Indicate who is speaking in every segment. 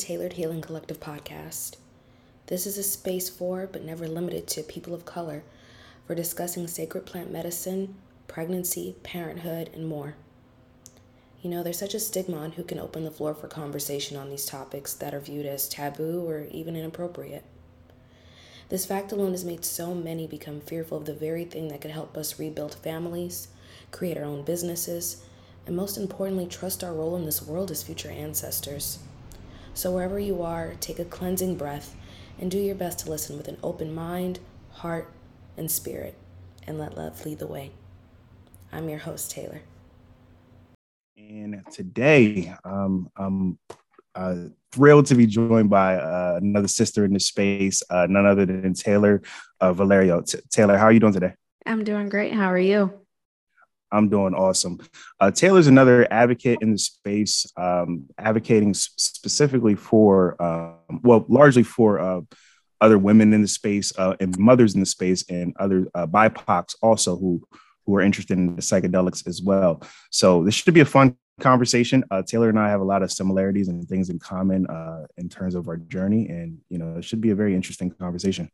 Speaker 1: Tailored Healing Collective podcast. This is a space for, but never limited to, people of color for discussing sacred plant medicine, pregnancy, parenthood, and more. You know, there's such a stigma on who can open the floor for conversation on these topics that are viewed as taboo or even inappropriate. This fact alone has made so many become fearful of the very thing that could help us rebuild families, create our own businesses, and most importantly, trust our role in this world as future ancestors. So, wherever you are, take a cleansing breath and do your best to listen with an open mind, heart, and spirit, and let love lead the way. I'm your host, Taylor.
Speaker 2: And today, um, I'm uh, thrilled to be joined by uh, another sister in the space, uh, none other than Taylor uh, Valera. T- Taylor, how are you doing today?
Speaker 1: I'm doing great. How are you?
Speaker 2: I'm doing awesome. Uh, Taylor's another advocate in the space, um, advocating specifically for, um, well, largely for uh, other women in the space uh, and mothers in the space and other uh, BIPOCs also who who are interested in the psychedelics as well. So this should be a fun conversation. Uh, Taylor and I have a lot of similarities and things in common uh, in terms of our journey, and you know, it should be a very interesting conversation.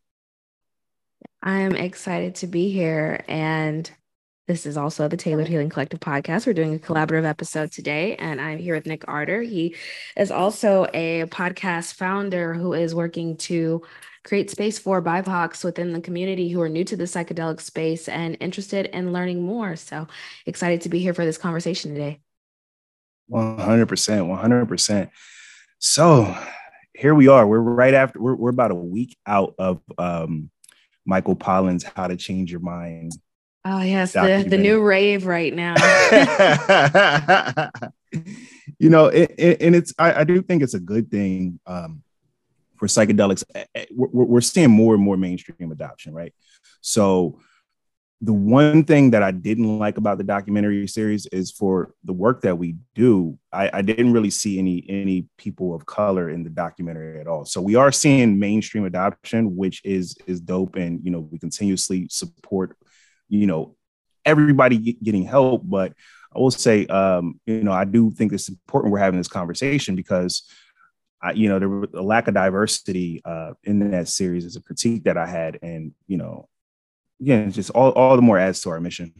Speaker 1: I am excited to be here and this is also the Tailored Healing Collective podcast. We're doing a collaborative episode today, and I'm here with Nick Arter. He is also a podcast founder who is working to create space for BIPOCs within the community who are new to the psychedelic space and interested in learning more. So excited to be here for this conversation today.
Speaker 2: 100%, 100%. So here we are. We're right after, we're, we're about a week out of um, Michael Pollan's How to Change Your Mind
Speaker 1: Oh yes, the, the new rave right now.
Speaker 2: you know, it, it, and it's I, I, do think it's a good thing um, for psychedelics. Eh, eh, we're, we're, seeing more and more mainstream adoption, right? So the one thing that I didn't like about the documentary series is for the work that we do, I, I didn't really see any any people of color in the documentary at all. So we are seeing mainstream adoption, which is is dope, and you know we continuously support you know, everybody getting help. But I will say, um, you know, I do think it's important we're having this conversation because, I, you know, there was a lack of diversity uh, in that series is a critique that I had, and you know, again, just all all the more adds to our mission.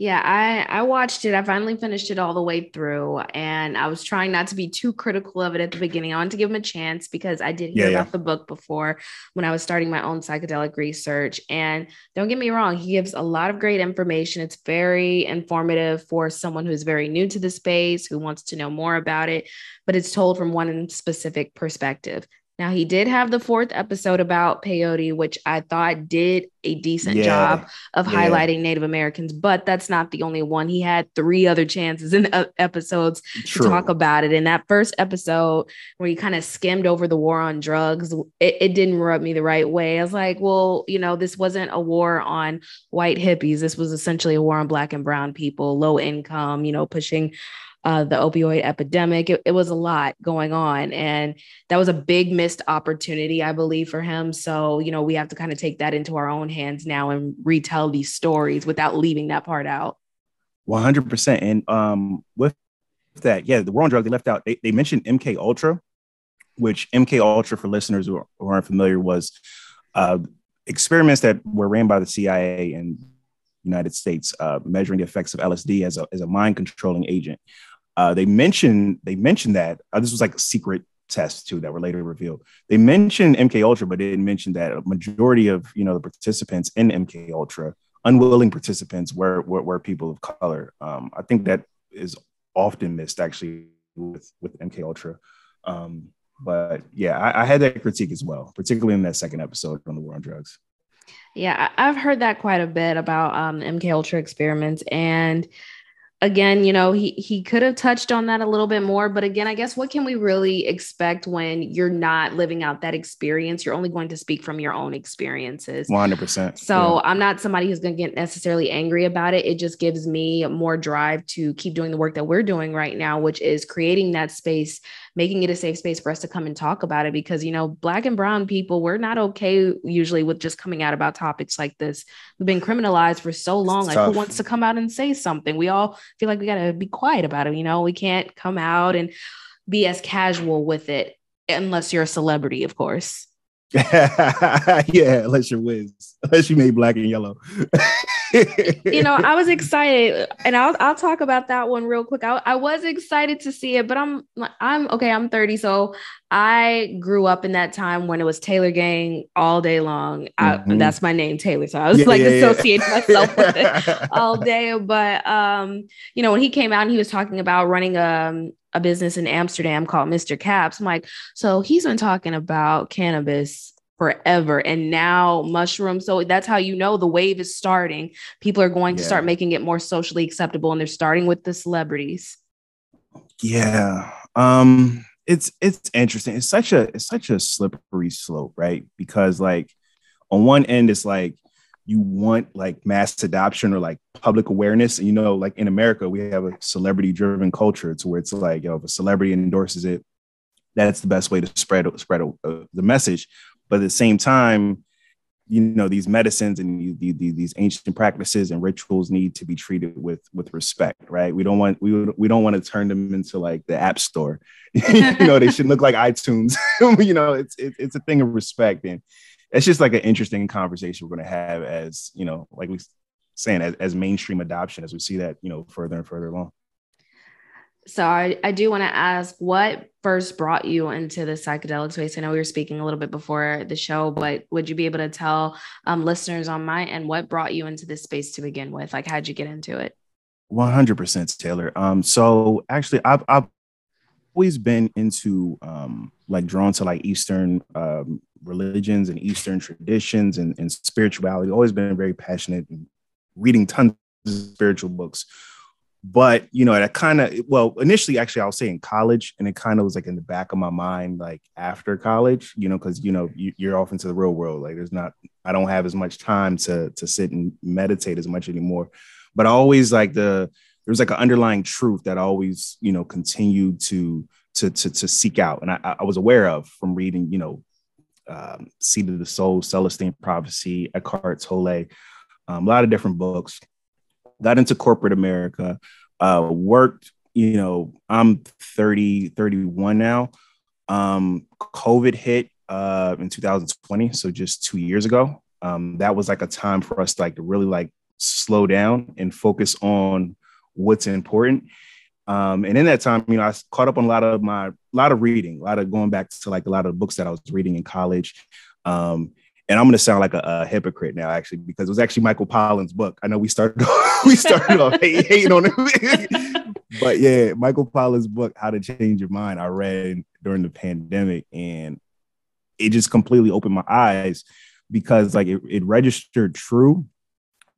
Speaker 1: Yeah, I I watched it. I finally finished it all the way through, and I was trying not to be too critical of it at the beginning. I wanted to give him a chance because I did hear yeah, about yeah. the book before when I was starting my own psychedelic research. And don't get me wrong, he gives a lot of great information. It's very informative for someone who's very new to the space who wants to know more about it, but it's told from one specific perspective. Now, he did have the fourth episode about peyote, which I thought did a decent yeah. job of yeah. highlighting Native Americans, but that's not the only one. He had three other chances in the episodes True. to talk about it. In that first episode, where he kind of skimmed over the war on drugs, it, it didn't rub me the right way. I was like, well, you know, this wasn't a war on white hippies. This was essentially a war on Black and Brown people, low income, you know, pushing uh, the opioid epidemic. It, it, was a lot going on. And that was a big missed opportunity, I believe, for him. So, you know, we have to kind of take that into our own hands now and retell these stories without leaving that part out.
Speaker 2: 100%. And um, with that, yeah, the war on drugs, they left out, they, they mentioned MK Ultra, which MK Ultra, for listeners who, aren't familiar, was uh, experiments that were ran by the CIA and United States, uh, measuring the effects of LSD as a, as a mind controlling agent. Uh, they mentioned they mentioned that uh, this was like a secret tests too that were later revealed. They mentioned MK Ultra, but didn't mention that a majority of you know the participants in MK Ultra, unwilling participants, were were, were people of color. Um, I think that is often missed actually with with MK Ultra. Um, but yeah, I, I had that critique as well, particularly in that second episode on the war on drugs.
Speaker 1: Yeah, I've heard that quite a bit about um, MK Ultra experiments, and again, you know, he he could have touched on that a little bit more, but again, I guess what can we really expect when you're not living out that experience? You're only going to speak from your own experiences.
Speaker 2: 100%.
Speaker 1: So, yeah. I'm not somebody who's going to get necessarily angry about it. It just gives me more drive to keep doing the work that we're doing right now, which is creating that space making it a safe space for us to come and talk about it because you know black and brown people we're not okay usually with just coming out about topics like this we've been criminalized for so long like who wants to come out and say something we all feel like we got to be quiet about it you know we can't come out and be as casual with it unless you're a celebrity, of course.
Speaker 2: yeah, unless you're Wiz, unless you made black and yellow.
Speaker 1: you know, I was excited, and I'll I'll talk about that one real quick. I, I was excited to see it, but I'm I'm okay. I'm 30, so I grew up in that time when it was Taylor Gang all day long. Mm-hmm. I, that's my name, Taylor. So I was yeah, like yeah, associating yeah. myself with it all day. But um, you know, when he came out and he was talking about running a a business in Amsterdam called Mr. Caps, I'm like, so he's been talking about cannabis forever. And now mushrooms so that's how you know the wave is starting. People are going yeah. to start making it more socially acceptable and they're starting with the celebrities.
Speaker 2: Yeah um it's it's interesting. It's such a it's such a slippery slope right? Because like on one end it's like you want like mass adoption or like public awareness. And you know like in america we have a celebrity driven culture to where it's like you know if a celebrity endorses it that's the best way to spread spread uh, the message but at the same time, you know these medicines and these, ancient practices and rituals need to be treated with with respect right? We don't want we, we don't want to turn them into like the app store. You know they should look like itunes. You know it's it, it's a thing of respect and it's just like an interesting conversation we're going to have as you know like we saying as, as mainstream adoption as we see that you know further and further along
Speaker 1: so I, I do want to ask what first brought you into the psychedelic space? I know we were speaking a little bit before the show, but would you be able to tell um, listeners on my end what brought you into this space to begin with? Like, how'd you get into it?
Speaker 2: 100% Taylor. Um, so actually, I've, I've always been into um, like drawn to like Eastern um, religions and Eastern traditions and, and spirituality. Always been very passionate and reading tons of spiritual books but you know that kind of well initially actually i was saying college and it kind of was like in the back of my mind like after college you know because you know you, are off into the real world. Like there's not i don't have as much time to to sit and meditate as much anymore. But i always like the there's like an underlying truth that I always you know continued to to to, to seek out. And I, I was aware of from reading you know um, seat of the soul celestine prophecy eckhart tolle um, a lot of different books got into corporate America, uh, worked, you know, I'm 30, 31 now. Um, COVID hit uh, in 2020, so just two years ago. Um, that was like a time for us to like to really like slow down and focus on what's important. Um, and in that time, you know, I caught up on a lot of my, a lot of reading, a lot of going back to like a lot of books that I was reading in college. Um, and I'm going to sound like a, a, hypocrite now, actually, because it was actually Michael Pollan's book. I know we started we started off hating on him, but yeah, Michael Pollan's book, How to Change Your Mind, I read during the pandemic, and it just completely opened my eyes because like it, it registered true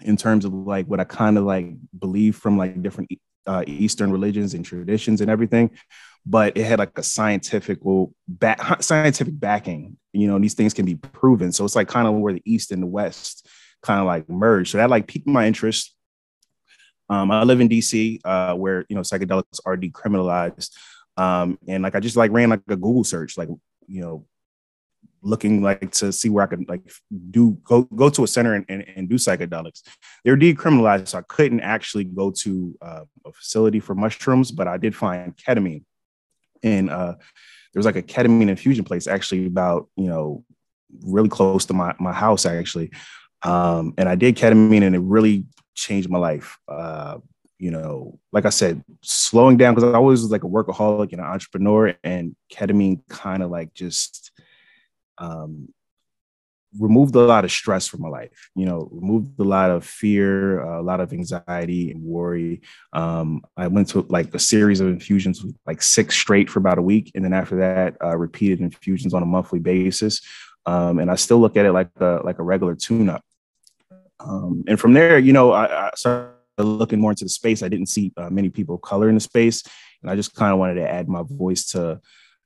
Speaker 2: in terms of like what I kind of like believe from like different uh, Eastern religions and traditions and everything, but it had like a scientific back, scientific backing. You know, these things can be proven. So it's like kind of where the East and the West kind of like merge. So that like piqued my interest. Um, I live in DC, uh, where you know psychedelics are decriminalized, um, and like I just like ran like a Google search, like you know, looking like to see where I could like do go go to a center and, and, and do psychedelics. They're decriminalized, so I couldn't actually go to uh, a facility for mushrooms, but I did find ketamine, and uh, there was like a ketamine infusion place actually about you know really close to my my house actually, um, and I did ketamine, and it really changed my life. Uh, you know, like I said, slowing down because I always was like a workaholic and an entrepreneur, and ketamine kind of like just um, removed a lot of stress from my life you know removed a lot of fear uh, a lot of anxiety and worry. Um, i went to like a series of infusions like six straight for about a week and then after that uh, repeated infusions on a monthly basis. Um, and i still look at it like a like a regular tune up um, and from there you know I, I, started looking more into the space. I didn't see uh, many people of color in the space and i just kind of wanted to add my voice to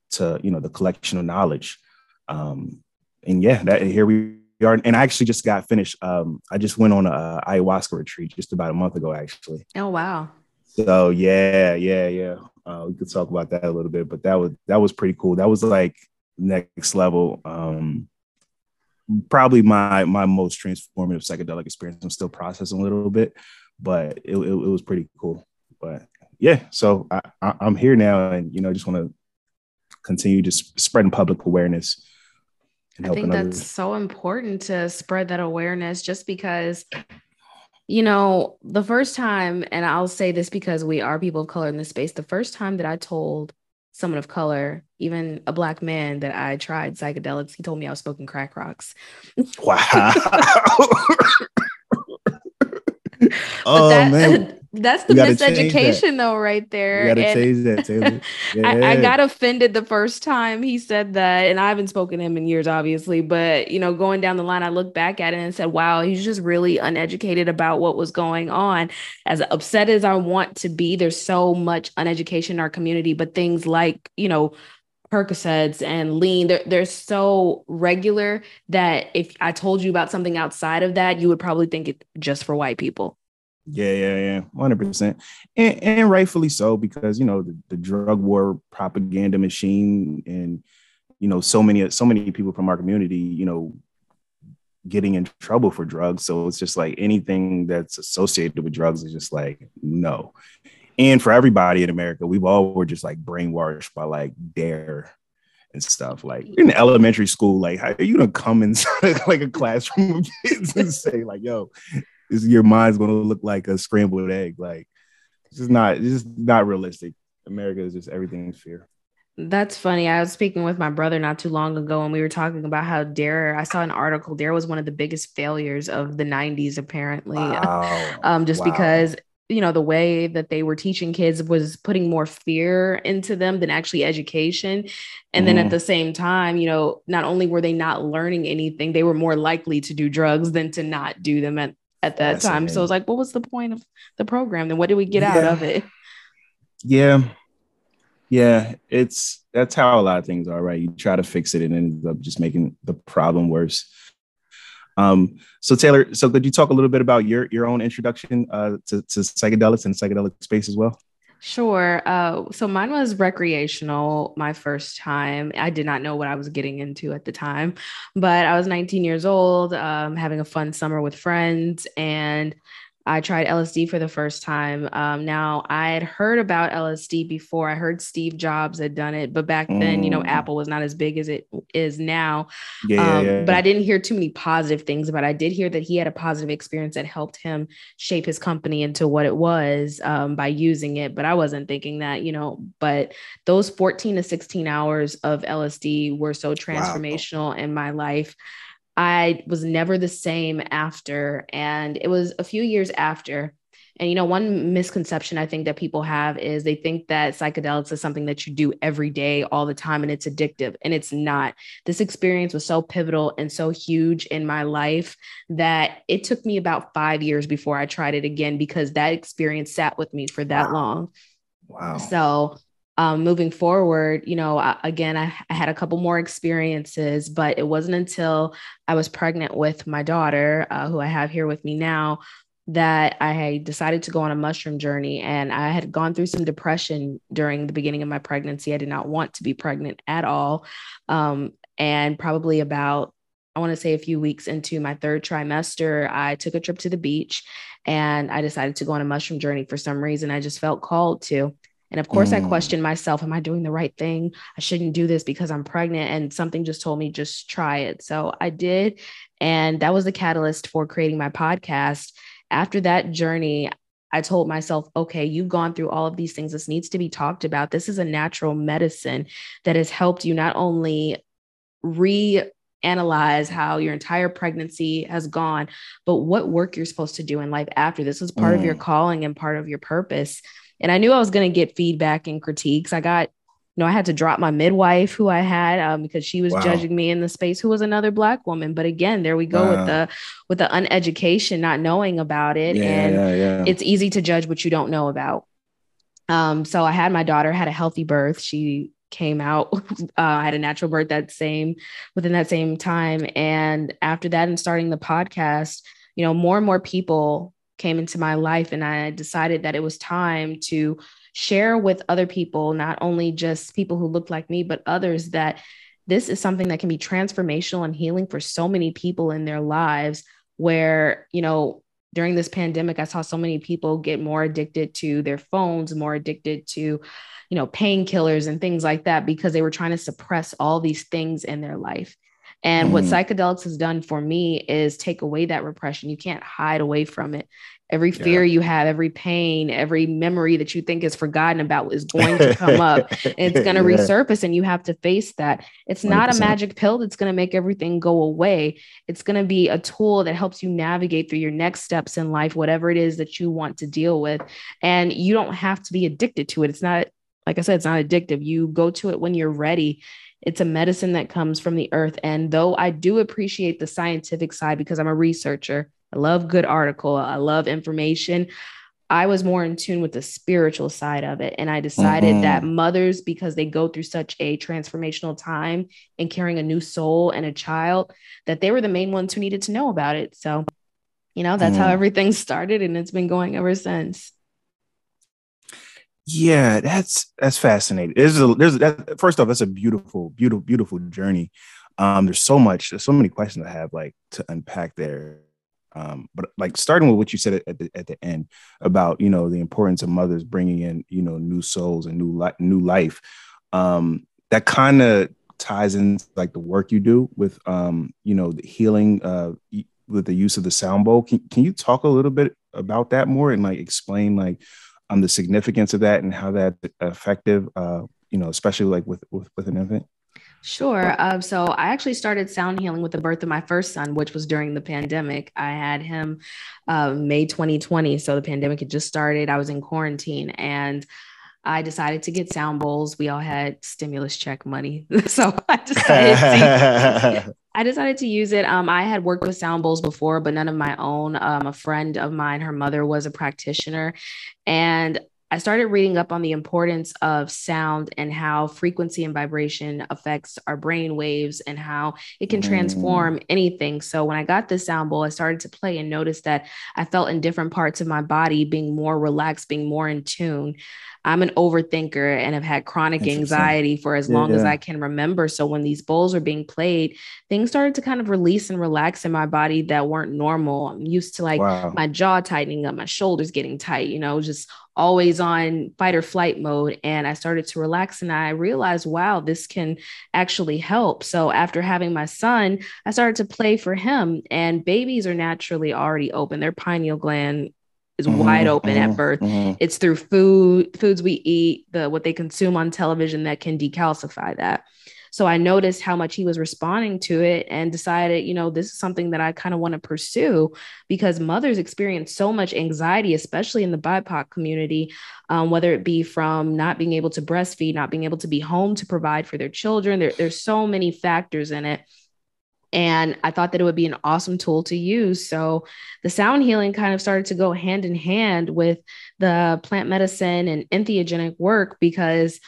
Speaker 2: to you know the collection of knowledge um, and yeah, that here we are. And I actually just got finished. Um, I just went on a ayahuasca retreat just about a month ago, actually.
Speaker 1: Oh wow.
Speaker 2: So yeah, yeah, yeah. Uh, we could talk about that a little bit, but that was that was pretty cool. That was like next level. Um, probably my my most transformative psychedelic experience. I'm still processing a little bit, but it, it, it was pretty cool. But yeah, so I, I, am here now, and you know, just want to continue just spreading public awareness.
Speaker 1: I think that's others. so important to spread that awareness just because you know, the first time, and I'll say this because we are people of color in this space, the first time that I told someone of color, even a black man, that I tried psychedelics, he told me I was smoking crack rocks. Wow. oh that, man that's the miseducation though right there
Speaker 2: you gotta and change that Taylor.
Speaker 1: Yeah. I, I, got offended the first time he said that and i haven't spoken to him in years obviously but you know going down the line i looked back at it and said wow he's just really uneducated about what was going on as upset as i want to be there's so much uneducation in our community but things like you know Percocets and lean, they're, they're so regular that if I told you about something outside of that, you would probably think it just for white people.
Speaker 2: Yeah, yeah, yeah, hundred percent, and and rightfully so because you know the, the drug war propaganda machine, and you know so many so many people from our community, you know, getting in trouble for drugs. So it's just like anything that's associated with drugs is just like no. And for everybody in America, we've all were just like brainwashed by like dare and stuff. Like in elementary school, like how are you gonna come inside like a classroom of kids and say like, "Yo, your mind's going to look like a scrambled egg. Like it's just not, it's just not realistic. America is just everything's fear.
Speaker 1: That's funny. I was speaking with my brother not too long ago, and we were talking about how Dare. I saw an article. Dare was one of the biggest failures of the '90s, apparently. Wow. um, just wow. because you know the way that they were teaching kids was putting more fear into them than actually education and mm. then at mm-hmm. the same time you know not only were they not learning anything they were more likely to do drugs than to not do them at at that time. So it's like, what was the point of the program? Then what did we get yeah. out of it?
Speaker 2: Yeah. Yeah. It's that's how a lot of things are, right? You try to fix it and it ends up just making the problem worse. Um, so Taylor, so could you talk a little bit about your your own introduction uh, to, to psychedelics and psychedelic space as well?
Speaker 1: Sure. Uh, so mine was recreational my first time. I did not know what I was getting into at the time, but I was 19 years old, um, having a fun summer with friends, and I tried LSD for the first time. Um, now I had heard about LSD before. I heard Steve Jobs had done it, but back then, you know, mm. Apple was not as big as it is now. Yeah, um, yeah, yeah, But I didn't hear too many positive things about. It. I did hear that he had a positive experience that helped him shape his company into what it was um, by using it. But I wasn't thinking that, you know. But those 14 to 16 hours of LSD were so transformational wow. in my life. I was never the same after. And it was a few years after. And, you know, one misconception I think that people have is they think that psychedelics is something that you do every day, all the time, and it's addictive. And it's not. This experience was so pivotal and so huge in my life that it took me about five years before I tried it again because that experience sat with me for that wow. long. Wow. So, um, moving forward, you know, I, again, I, I, had a couple more experiences, but it wasn't until I was pregnant with my daughter, uh, who I have here with me now, that I decided to go on a mushroom journey. And I had gone through some depression during the beginning of my pregnancy. I did not want to be pregnant at all. Um, and probably about I want to say a few weeks into my third trimester, I took a trip to the beach and I decided to go on a mushroom journey for some reason. I just felt called to. And of course, mm. I questioned myself Am I doing the right thing? I shouldn't do this because I'm pregnant. And something just told me, just try it. So I did. And that was the catalyst for creating my podcast. After that journey, I told myself, okay, you've gone through all of these things. This needs to be talked about. This is a natural medicine that has helped you not only reanalyze how your entire pregnancy has gone, but what work you're supposed to do in life after. This is part mm. of your mm. calling and part of your purpose. And I knew I was going to get feedback and critiques. I got, you know, I had to drop my midwife who I had um, because she was wow. judging me in the space, who was another black woman. But again, there we go wow. with the with the uneducation, not knowing about it, yeah, and yeah, yeah. it's easy to judge what you don't know about. Um, so I had my daughter had a healthy birth. She came out. Uh, I had a natural birth that same within that same time, and after that, and starting the podcast, you know, more and more people came into my life and I decided that it was time to share with other people, not only just people who look like me, but others that this is something that can be transformational and healing for so many people in their lives where, you know, during this pandemic, I saw so many people get more addicted to their phones, more addicted to, you know, painkillers and things like that because they were trying to suppress all these things in their life. And mm. what psychedelics has done for me is take away that repression. You can't hide away from it. Every fear yeah. you have, every pain, every memory that you think is forgotten about is going to come up and it's going to yeah. resurface, and you have to face that. It's 100%. not a magic pill that's going to make everything go away. It's going to be a tool that helps you navigate through your next steps in life, whatever it is that you want to deal with. And you don't have to be addicted to it. It's not, like I said, it's not addictive. You go to it when you're ready it's a medicine that comes from the earth. And though I do appreciate the scientific side because I'm a researcher, I love good article, I love information. I was more in tune with the spiritual side of it. And I decided mm-hmm. that mothers, because they go through such a transformational time in carrying a new soul and a child, that they were the main ones who needed to know about it. So, you know, that's mm-hmm. how everything started and it's been going ever since.
Speaker 2: Yeah, that's that's fascinating. There's a there's that, first off, that's a beautiful, beautiful, beautiful journey. Um, there's so much, there's so many questions I have like to unpack there. Um, but like starting with what you said at the at the end about you know the importance of mothers bringing in you know new souls and new life, new life. Um, that kind of ties in like the work you do with um, you know the healing uh, with the use of the sound bowl. Can can you talk a little bit about that more and like explain like um, the significance of that and how that's effective, uh, you know, especially like with, with, with an infant?
Speaker 1: Sure. Um, so I actually started sound healing with the birth of my first son, which was during the pandemic. I had him uh, May 2020. So the pandemic had just started. I was in quarantine and I decided to get sound bowls. We all had stimulus check money. so I decided to, I decided to use it. Um, I had worked with sound bowls before, but none of my own. Um, a friend of mine, her mother was a practitioner, and I started reading up on the importance of sound and how frequency and vibration affects our brain waves and how it can transform mm. anything. So when I got the sound bowl, I started to play and noticed that I felt in different parts of my body being more relaxed, being more in tune. I'm an overthinker and have had chronic anxiety for as long yeah. as I can remember. So when these bowls were being played, things started to kind of release and relax in my body that weren't normal. I'm used to like wow. my jaw tightening up, my shoulders getting tight, you know, just always on fight or flight mode. And I started to relax and I realized, wow, this can actually help. So after having my son, I started to play for him. And babies are naturally already open. Their pineal gland is mm-hmm, wide open mm-hmm, at birth. Mm-hmm. It's through food, foods we eat, the what they consume on television that can decalcify that. So I noticed how much he was responding to it and decided, you know, this is something that I kind of want to pursue because mothers experience so much anxiety, especially in the BIPOC community, um, whether it be from not being able to breastfeed, not being able to be home to provide for their children. There, there's so many factors in it. And I thought that it would be an awesome tool to use. So the sound healing kind of started to go hand in hand with the plant medicine and entheogenic work because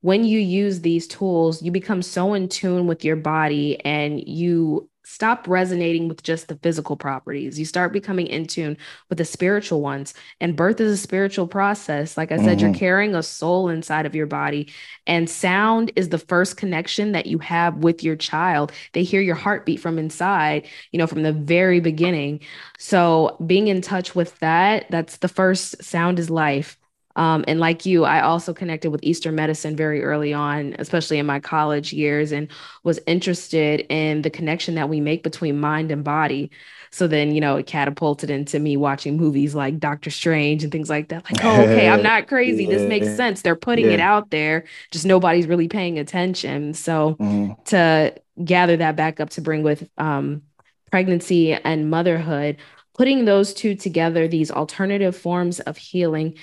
Speaker 1: when you use these tools, you become so in tune with your body and you stop resonating with just the physical properties. You start becoming in tune with the spiritual ones. And birth is a spiritual process. Like I said, mm-hmm. you're carrying a soul inside of your body. And sound is the first connection that you have with your child. They hear your heartbeat from inside, you know, from the very beginning. So being in touch with that, that's the first sound is life. Um, and like you, I also connected with Eastern medicine very early on, especially in my college years, and was interested in the connection that we make between mind and body. So then, you know, it catapulted into me watching movies like Doctor Strange and things like that. Like, oh, okay, I'm not crazy. yeah. This makes sense. They're putting yeah. it out there, just nobody's really paying attention. So mm-hmm. to gather that back up to bring with um, pregnancy and motherhood, putting those two together, these alternative forms of healing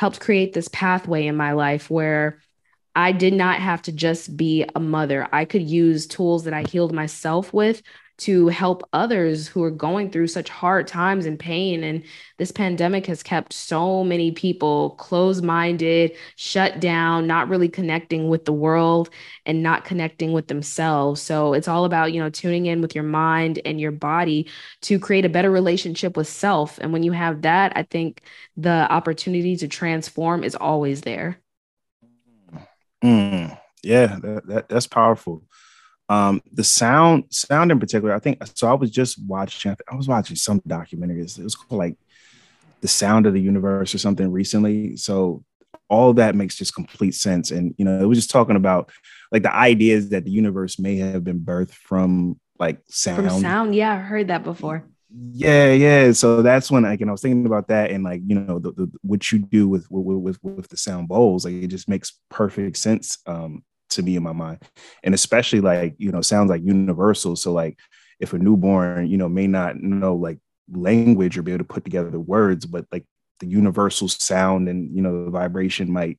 Speaker 1: helped create this pathway in my life where I did not have to just be a mother. I could use tools that I healed myself with to help others who are going through such hard times and pain. And this pandemic has kept so many people closed minded, shut down, not really connecting with the world and not connecting with themselves. So it's all about, you know, tuning in with your mind and your body to create a better relationship with self. And when you have that, I think the opportunity to transform is always there.
Speaker 2: Mm, yeah, that, that, that's powerful. Um, the sound, sound in particular, I think. So I was just watching. I was watching some documentaries. It was called like "The Sound of the Universe" or something recently. So all that makes just complete sense. And you know, it was just talking about like the ideas that the universe may have been birthed from like sound.
Speaker 1: From sound, yeah, I heard that before.
Speaker 2: Yeah, yeah. So that's when like, and I was thinking about that and like, you know, the, the, what you do with, with with with the sound bowls, like it just makes perfect sense um to me in my mind. And especially like, you know, sounds like universal. So like if a newborn, you know, may not know like language or be able to put together the words, but like the universal sound and you know the vibration might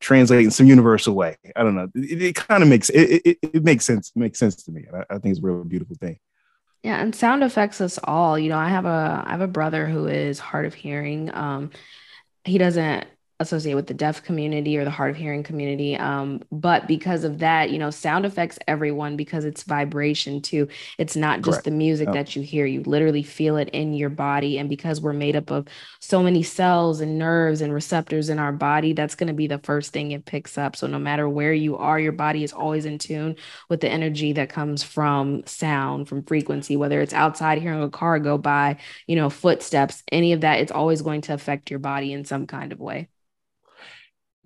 Speaker 2: translate in some universal way. I don't know. It, it kind of makes it, it, it makes sense. It makes sense to me. I, I think it's a real beautiful thing.
Speaker 1: Yeah, and sound affects us all. You know, I have a I have a brother who is hard of hearing. Um, he doesn't associate with the deaf community or the hard of hearing community. Um, but because of that, you know, sound affects everyone because it's vibration too. It's not just Correct. the music that you hear, you literally feel it in your body. And because we're made up of so many cells and nerves and receptors in our body, that's going to be the first thing it picks up. So no matter where you are, your body is always in tune with the energy that comes from sound, from frequency, whether it's outside hearing a car go by, you know, footsteps, any of that, it's always going to affect your body in some kind of way.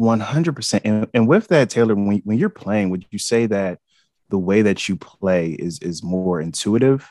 Speaker 2: 100%. And, and with that, Taylor, when, when you're playing, would you say that the way that you play is is more intuitive?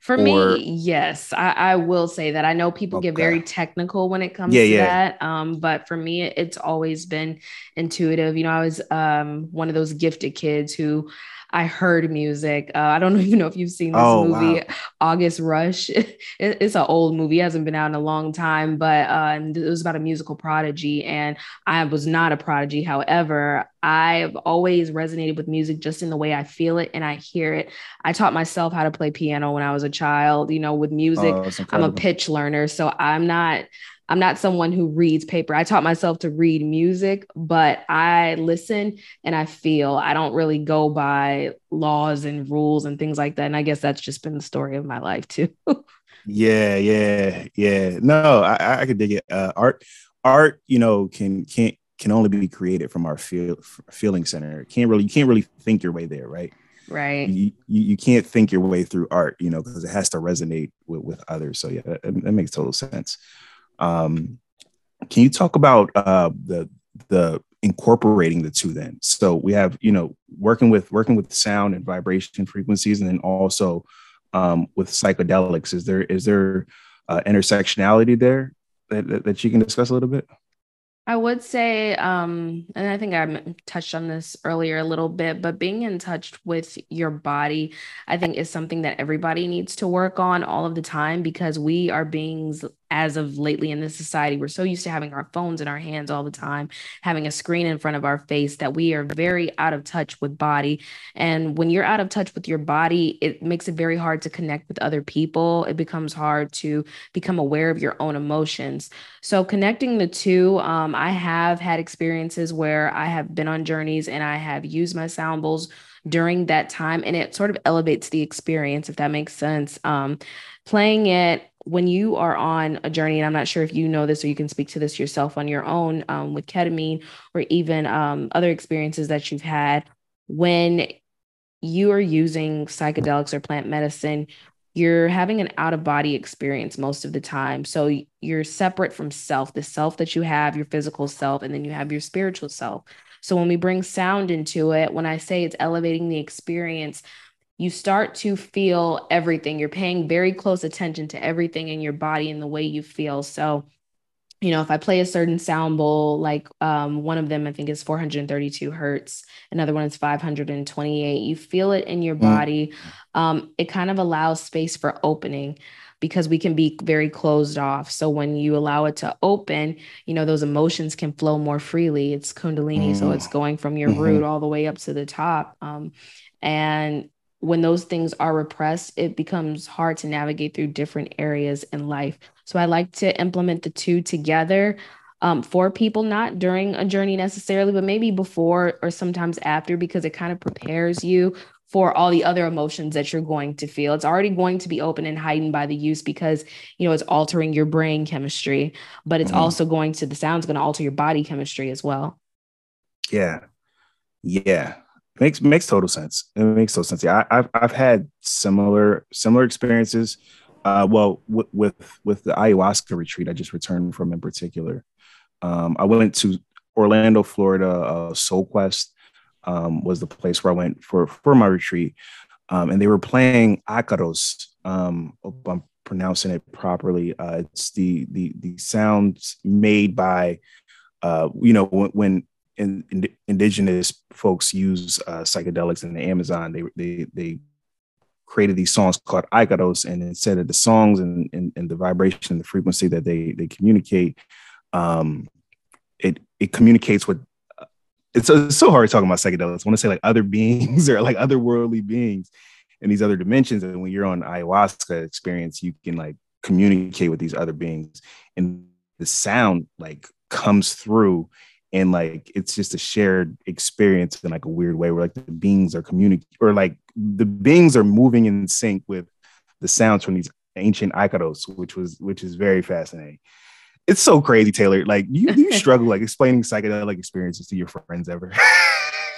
Speaker 1: For or... me, yes, I, I, will say that. I know people okay. get very technical when it comes yeah, to yeah. that, um, but for me, it's always been intuitive. You know, I was um, one of those gifted kids who I heard music. Uh, I don't even know if you've seen this oh, movie, wow. August Rush. it, it's an old movie, it hasn't been out in a long time, but uh, it was about a musical prodigy. And I was not a prodigy. However, I've always resonated with music just in the way I feel it and I hear it. I taught myself how to play piano when I was a child. You know, with music, oh, I'm a pitch learner. So I'm not I'm not someone who reads paper. I taught myself to read music, but I listen and I feel. I don't really go by laws and rules and things like that. And I guess that's just been the story of my life too.
Speaker 2: yeah, yeah, yeah. No, I, I could dig it. Uh, art, art, you know, can can't can only be created from our feel feeling center. Can't really you can't really think your way there, right?
Speaker 1: Right.
Speaker 2: You, you, you can't think your way through art, you know, because it has to resonate with, with others. So yeah, that, that makes total sense. Um, can you talk about uh, the the incorporating the two then? So we have you know working with working with sound and vibration frequencies, and then also um, with psychedelics. Is there is there uh, intersectionality there that, that, you can discuss a little bit?
Speaker 1: I would say, um, and I think I touched on this earlier a little bit, but being in touch with your body, I think is something that everybody needs to work on all of the time because we are beings as of lately in this society, we're so used to having our phones in our hands all the time, having a screen in front of our face that we are very out of touch with body. And when you're out of touch with your body, it makes it very hard to connect with other people. It becomes hard to become aware of your own emotions. So, connecting the two, um, I have had experiences where I have been on journeys and I have used my sound bowls during that time and it sort of elevates the experience if that makes sense um, playing it when you are on a journey, and I'm not sure if you know this or you can speak to this yourself on your own um, with ketamine or even um, other experiences that you've had, when you are using psychedelics or plant medicine, you're having an out of body experience most of the time. So you're separate from self, the self that you have, your physical self, and then you have your spiritual self. So when we bring sound into it, when I say it's elevating the experience, you start to feel everything. You're paying very close attention to everything in your body and the way you feel. So, you know, if I play a certain sound bowl, like um, one of them, I think is 432 hertz, another one is 528, you feel it in your mm. body. Um, it kind of allows space for opening because we can be very closed off. So when you allow it to open, you know, those emotions can flow more freely. It's Kundalini. Mm. So it's going from your mm-hmm. root all the way up to the top. Um, and when those things are repressed, it becomes hard to navigate through different areas in life. So I like to implement the two together um, for people, not during a journey necessarily, but maybe before or sometimes after, because it kind of prepares you for all the other emotions that you're going to feel. It's already going to be open and heightened by the use because, you know, it's altering your brain chemistry, but it's mm-hmm. also going to, the sound's going to alter your body chemistry as well.
Speaker 2: Yeah. Yeah. Makes makes total sense. It makes total sense. Yeah, I, have I've had similar similar experiences. Uh, well, w- with with the ayahuasca retreat I just returned from in particular, um, I went to Orlando, Florida. Uh, Soul Quest um, was the place where I went for for my retreat, um, and they were playing Acaros. Um, I'm pronouncing it properly. Uh, it's the the the sounds made by, uh, you know, when, when in, in, indigenous folks use uh, psychedelics in the Amazon. They they they created these songs called Icaros, and instead of the songs and, and, and the vibration and the frequency that they they communicate, um, it it communicates with. It's, it's so hard talking about psychedelics. I want to say like other beings or like otherworldly beings in these other dimensions. And when you're on ayahuasca experience, you can like communicate with these other beings, and the sound like comes through and like it's just a shared experience in like a weird way where like the beings are communicating or like the beings are moving in sync with the sounds from these ancient icaros which was which is very fascinating. It's so crazy taylor. Like you, you struggle like explaining psychedelic experiences to your friends ever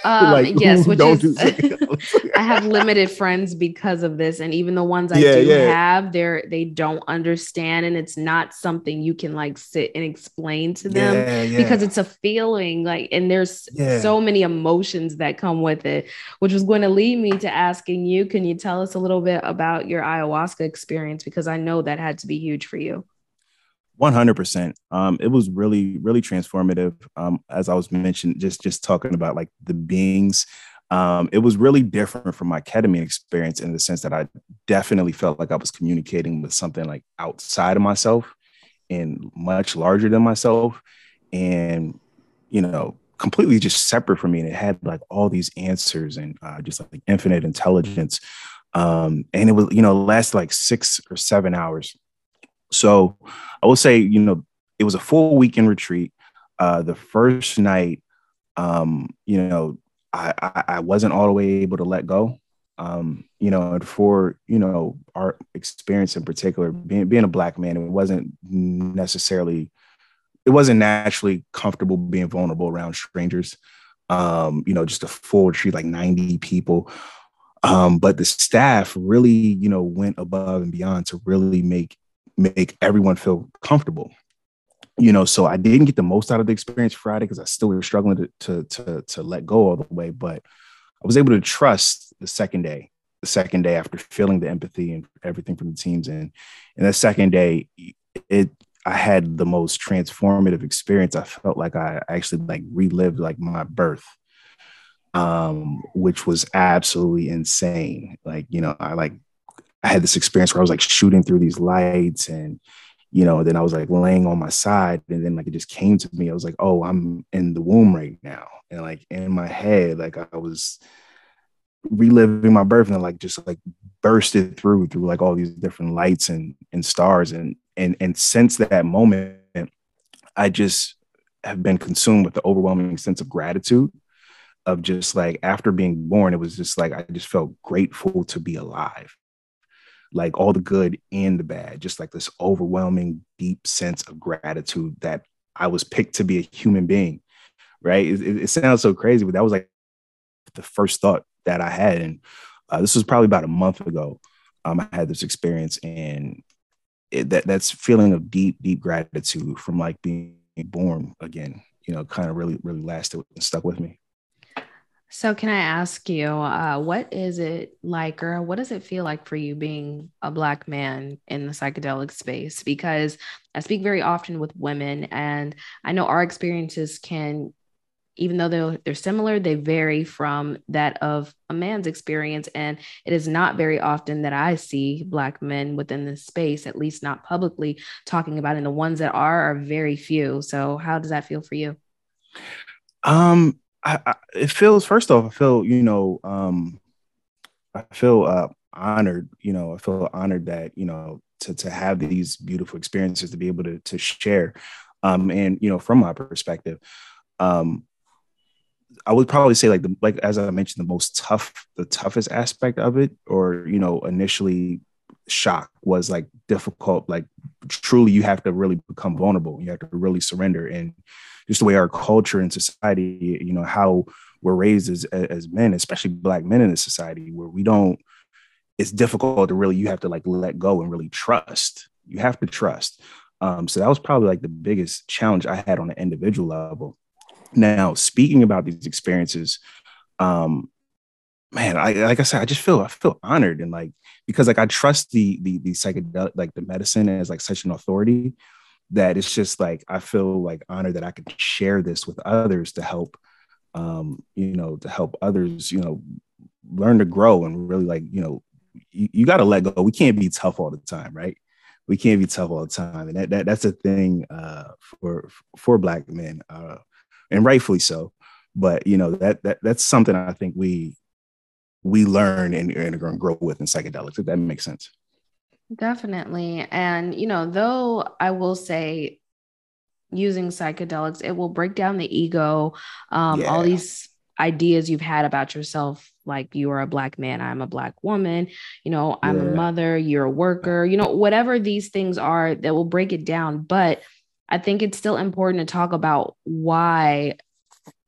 Speaker 1: Um, like, yes, which is I have limited friends because of this, and even the ones I yeah, do yeah. have, they're they don't understand, and it's not something you can like sit and explain to them yeah, because it's a feeling like, and there's so many emotions that come with it, which was going to lead me to asking you, can you tell us a little bit about your ayahuasca experience because I know that had to be huge for you.
Speaker 2: 100% um, it was really really transformative um, as i was mentioned just just talking about like the beings. Um, it was really different from my ketamine experience in the sense that i definitely felt like i was communicating with something like outside of myself and much larger than myself and you know completely just separate from me. And it had like all these answers and uh, just like infinite intelligence. Um, and it was you know last like six or seven hours so I will say, you know, it was a full weekend retreat. Uh, the first night, um, you know, I, I, I wasn't all the way able to let go. Um, you know, and for you know our experience in particular, being being a black man, it wasn't necessarily, it wasn't naturally comfortable being vulnerable around strangers. Um, you know, just a full retreat, like 90 people. Um, but the staff really, you know, went above and beyond to really make make everyone feel comfortable you know? So i didn't get the most out of the experience friday because i still was struggling to, to to to let go all the way but i was able to trust the second day the second day after feeling the empathy and everything from the teams and and that second day it i had the most transformative experience. I felt like i actually like relived like my birth um which was absolutely insane. Like you know i like I had this experience where I was like shooting through these lights and you know, then I was like laying on my side and then like it just came to me. I was like, oh, I'm in the womb right now. And like in my head, like I was reliving my birth and like just like bursted through through like all these different lights and and stars and and and since that moment I just have been consumed with the overwhelming sense of gratitude of just like after being born it was just like I just felt grateful to be alive like all the good and the bad, just like this overwhelming, deep sense of gratitude that I was picked to be a human being. Right. It, it, sounds so crazy, but that was like the first thought that I had. And uh, this was probably about a month ago. Um, I had this experience and it, that that's feeling of deep, deep gratitude from like being born again, you know, kind of really, really lasted and stuck with me.
Speaker 1: So, can I ask you, uh, what is it like, or what does it feel like for you being a Black man in the psychedelic space? Because I speak very often with women, and I know our experiences can, even though they're, they're similar, they vary from that of a man's experience. And it is not very often that I see Black men within this space, at least not publicly, talking about it. And the ones that are are very few. So, how does that feel for you?
Speaker 2: Um, I, it feels first off, I feel you know, um, I feel uh, honored. You know, I feel honored that you know to to have these beautiful experiences to be able to to share. Um, and you know, from my perspective, um, I would probably say like the like as I mentioned, the most tough, the toughest aspect of it, or you know, initially shock was like difficult. Like truly, you have to really become vulnerable. You have to really surrender and just the way our culture and society, you know, how we're raised as as men, especially black men in this society, where we don't. It's difficult to really. You have to like let go and really trust. You have to trust. Um, so that was probably like the biggest challenge I had on an individual level. Now, speaking about these experiences, um, man, I like I said, I just feel I feel honored and like because like I trust the the the psychedelic like the medicine as like such an authority that it's just like I feel like honored that I can share this with others to help um you know to help others you know learn to grow and really like you know you, you got to let go. We can't be tough all the time right? We can't be tough all the time. And that, that that's a thing uh for for black men uh and rightfully so. But you know that that that's something i think we we learn and, and are going to grow with in psychedelics, if that makes sense.
Speaker 1: Definitely. And, you know, though I will say using psychedelics, it will break down the ego, um, yeah. all these ideas you've had about yourself like you are a black man i'm a black woman you know i'm yeah. a mother you're a worker you know whatever these things are that will break it down but i think it's still important to talk about why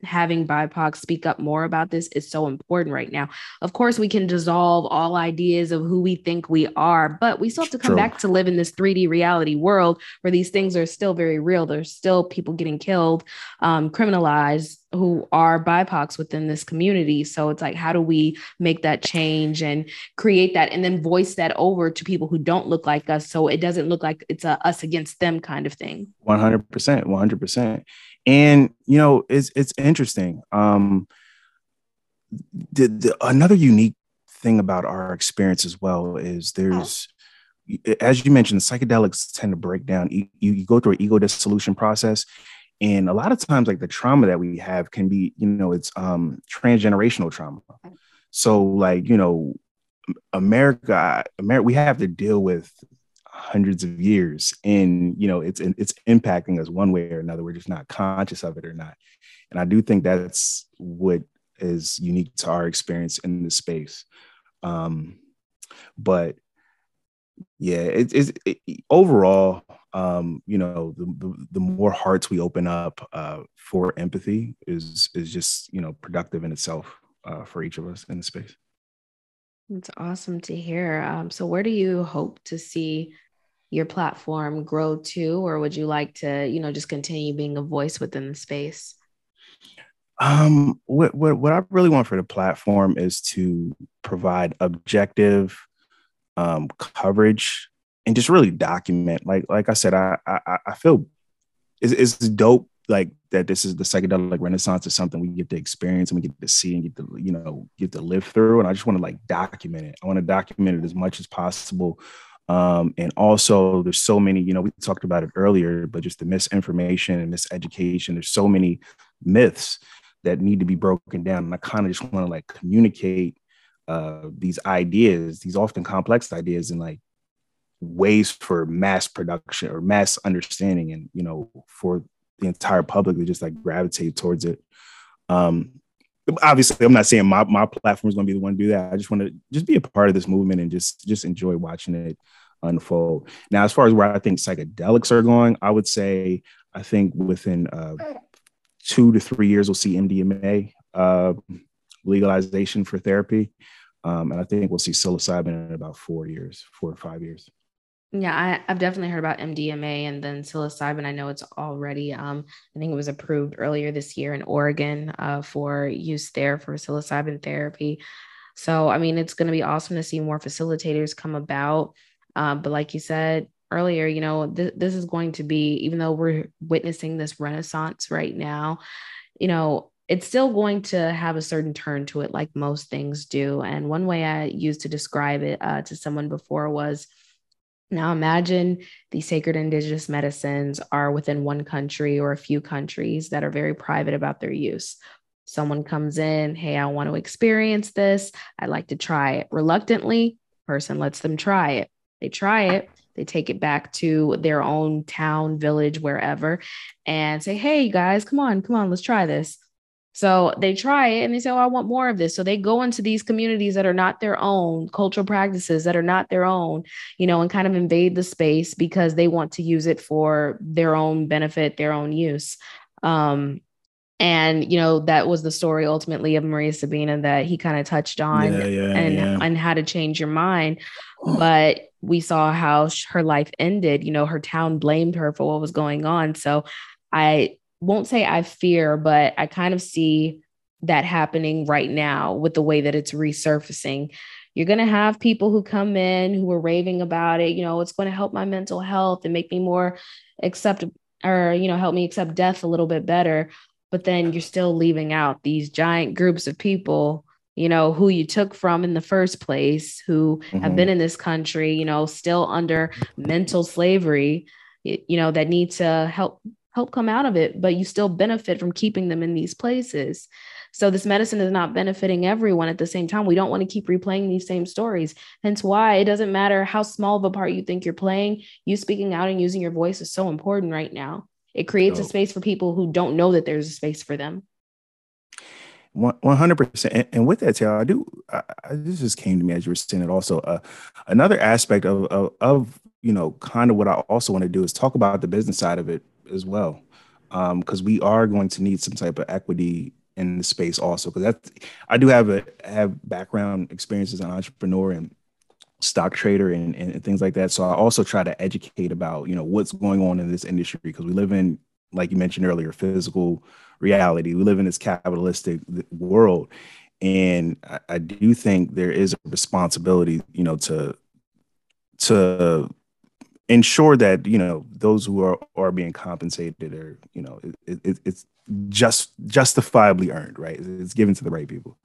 Speaker 1: having BIPOC speak up more about this is so important right now. Of course, we can dissolve all ideas of who we think we are, but we still have to come True. back to live in this 3D reality world where these things are still very real. There's still people getting killed, um, criminalized who are BIPOCs within this community. So it's like, how do we make that change and create that and then voice that over to people who don't look like us so it doesn't look like it's a us against them kind of thing?
Speaker 2: 100%. 100% and you know it's it's interesting. Um the, the, another unique thing about our experience as well is there's as you mentioned psychedelics tend to break down. You, you go through an ego dissolution process. And a lot of times like the trauma that we have can be you know it's um transgenerational trauma. So like you know america america we have to deal with hundreds of years. And you know it's it's impacting us one way or another. We're just not conscious of it or not. And i do think that's what is unique to our experience in the space. Um but yeah it, it's it, overall um you know the, the, the more hearts we open up uh for empathy is is just you know productive in itself uh for each of us in the space.
Speaker 1: It's awesome to hear. Um, so, where do you hope to see your platform grow too or would you like to you know just continue being a voice within the space?
Speaker 2: Um what what, what i really want for the platform is to provide objective um coverage and just really document like like i said i i, I feel it's, it's dope like that this is the psychedelic renaissance is something we get to experience and we get to see and get to you know get to live through and i just want to like document it. I want to document it as much as possible um, and also, there's so many, you know, we talked about it earlier, but just the misinformation and miseducation, there's so many myths that need to be broken down. And I kind of just want to like communicate uh, these ideas, these often complex ideas, in like ways for mass production or mass understanding, and you know, for the entire public to just like gravitate towards it. Um, obviously i'm not saying my, my platform is going to be the one to do that i just want to just be a part of this movement and just just enjoy watching it unfold now as far as where i think psychedelics are going i would say i think within uh, two to three years we'll see mdma uh, legalization for therapy um, and i think we'll see psilocybin in about four years four or five years
Speaker 1: yeah, I, have definitely heard about MDMA and then psilocybin. I know it's already, um, I think it was approved earlier this year in Oregon uh, for use there for psilocybin therapy. So, I mean, it's going to be awesome to see more facilitators come about. Uh, but like you said earlier, you know, th- this is going to be, even though we're witnessing this renaissance right now, you know, it's still going to have a certain turn to it, like most things do. And one way I used to describe it uh, to someone before was, now imagine these sacred indigenous medicines are within one country or a few countries that are very private about their use. Someone comes in, hey, I want to experience this. I'd like to try it. Reluctantly, person lets them try it. They try it, they take it back to their own town, village, wherever, and say, hey, guys, come on, come on, let's try this. So they try it and they say, Oh, I want more of this. So they go into these communities that are not their own, cultural practices that are not their own, you know, and kind of invade the space because they want to use it for their own benefit, their own use. Um, and you know that was the story ultimately of Maria Sabina that he kind of touched on yeah, yeah, and yeah. and how to change your mind but we saw how her life ended you know her town blamed her for what was going on. So I won't say I fear but I kind of see that happening right now with the way that it's resurfacing. You're going to have people who come in who are raving about it you know it's going to help my mental health and make me more accept or you know help me accept death a little bit better. But then you're still leaving out these giant groups of people you know who you took from in the first place who mm-hmm. have been in this country you know still under mental slavery you know that need to help help come out of it but you still benefit from keeping them in these places. So this medicine is not benefiting everyone at the same time. We don't want to keep replaying these same stories. Hence why it doesn't matter how small of a part you think you're playing you speaking out and using your voice is so important right now. It creates so, a space for people who don't know that there's a space for them.
Speaker 2: One hundred percent. And with that, Taylor, I do. I, I, this just came to me as you were saying it. Also, uh, another aspect of, of, of you know kind of what I also want to do is talk about the business side of it as well, because um, we are going to need some type of equity in the space also. Because that I do have a have background experiences as an entrepreneur and stock trader and, and things like that. So I also try to educate about, you know, what's going on in this industry because we live in, like you mentioned earlier, physical reality. We live in this capitalistic world. And I, I do think there is a responsibility, you know, to to ensure that you know those who are are being compensated are you know it, it, it's just justifiably earned right it's given to the right people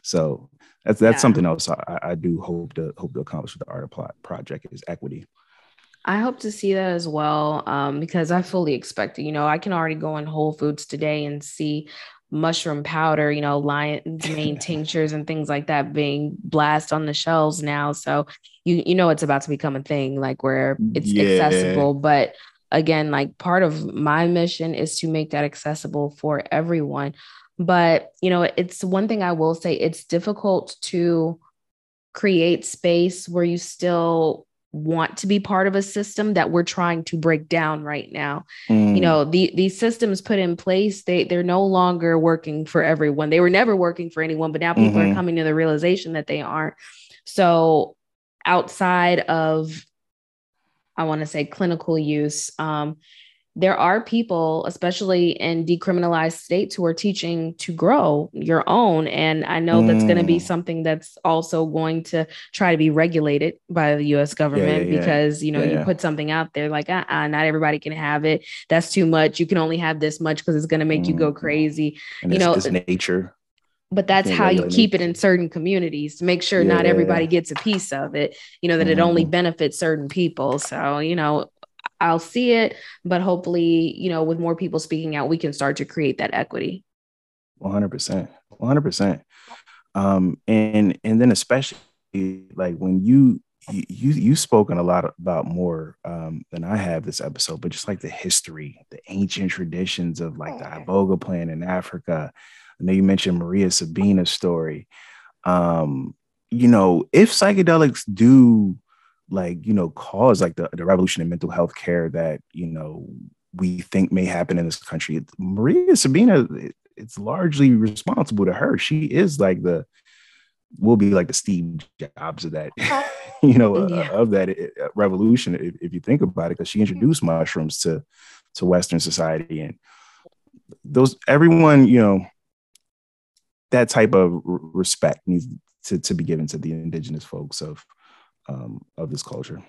Speaker 2: so that's that's yeah. something else I, I, do hope to hope to accomplish with the art plot project is equity.
Speaker 1: I hope to see that as well um, because I fully expect it. You know, I can already go in Whole Foods today and see mushroom powder, you know, lion's mane tinctures and things like that being blast on the shelves now. So you you know it's about to become a thing, like where it's yeah. accessible. But again, like part of my mission is to make that accessible for everyone. But, you know, it's one thing I will say it's difficult to create space where you still want to be part of a system that we're trying to break down right now. Mm. You know, the these systems put in place, they they're no longer working for everyone. They were never working for anyone, but now people mm-hmm. are coming to the realization that they aren't. So outside of I want to say clinical use, um, there are people, especially in decriminalized states, who are teaching to grow your own. And I know mm. that's going to be something that's also going to try to be regulated by the US government yeah, yeah, because, you know, yeah, you put something out there like, uh uh not everybody can have it. That's too much. You can only have this much because it's going to make mm. you go mm. crazy.
Speaker 2: And
Speaker 1: you
Speaker 2: know, it's nature
Speaker 1: but that's how you keep it in certain communities to make sure yeah, not everybody gets a piece of it you know that mm-hmm. it only mm. benefits certain people so you know I'll see it, but hopefully, you know, with more people speaking out, we can start to create that equity.
Speaker 2: 100%. 100%. Um, and, and then especially like when you, you, you've spoken a lot about more um, than I have this episode, but just like the history, the ancient traditions of like the Iboga plant in Africa. I know you mentioned Maria Sabina's story. Um, you know, if psychedelics do like you know cause like the, the revolution in mental health care that you know we think may happen in this country. Maria sabina it, it's largely responsible to her. She is like the will be like the steve jobs of that you know uh, of that uh, revolution if, if, you think about it because she introduced mushrooms to to western society and those everyone you know that type of respect needs to, to be given to the indigenous folks of um, of this culture.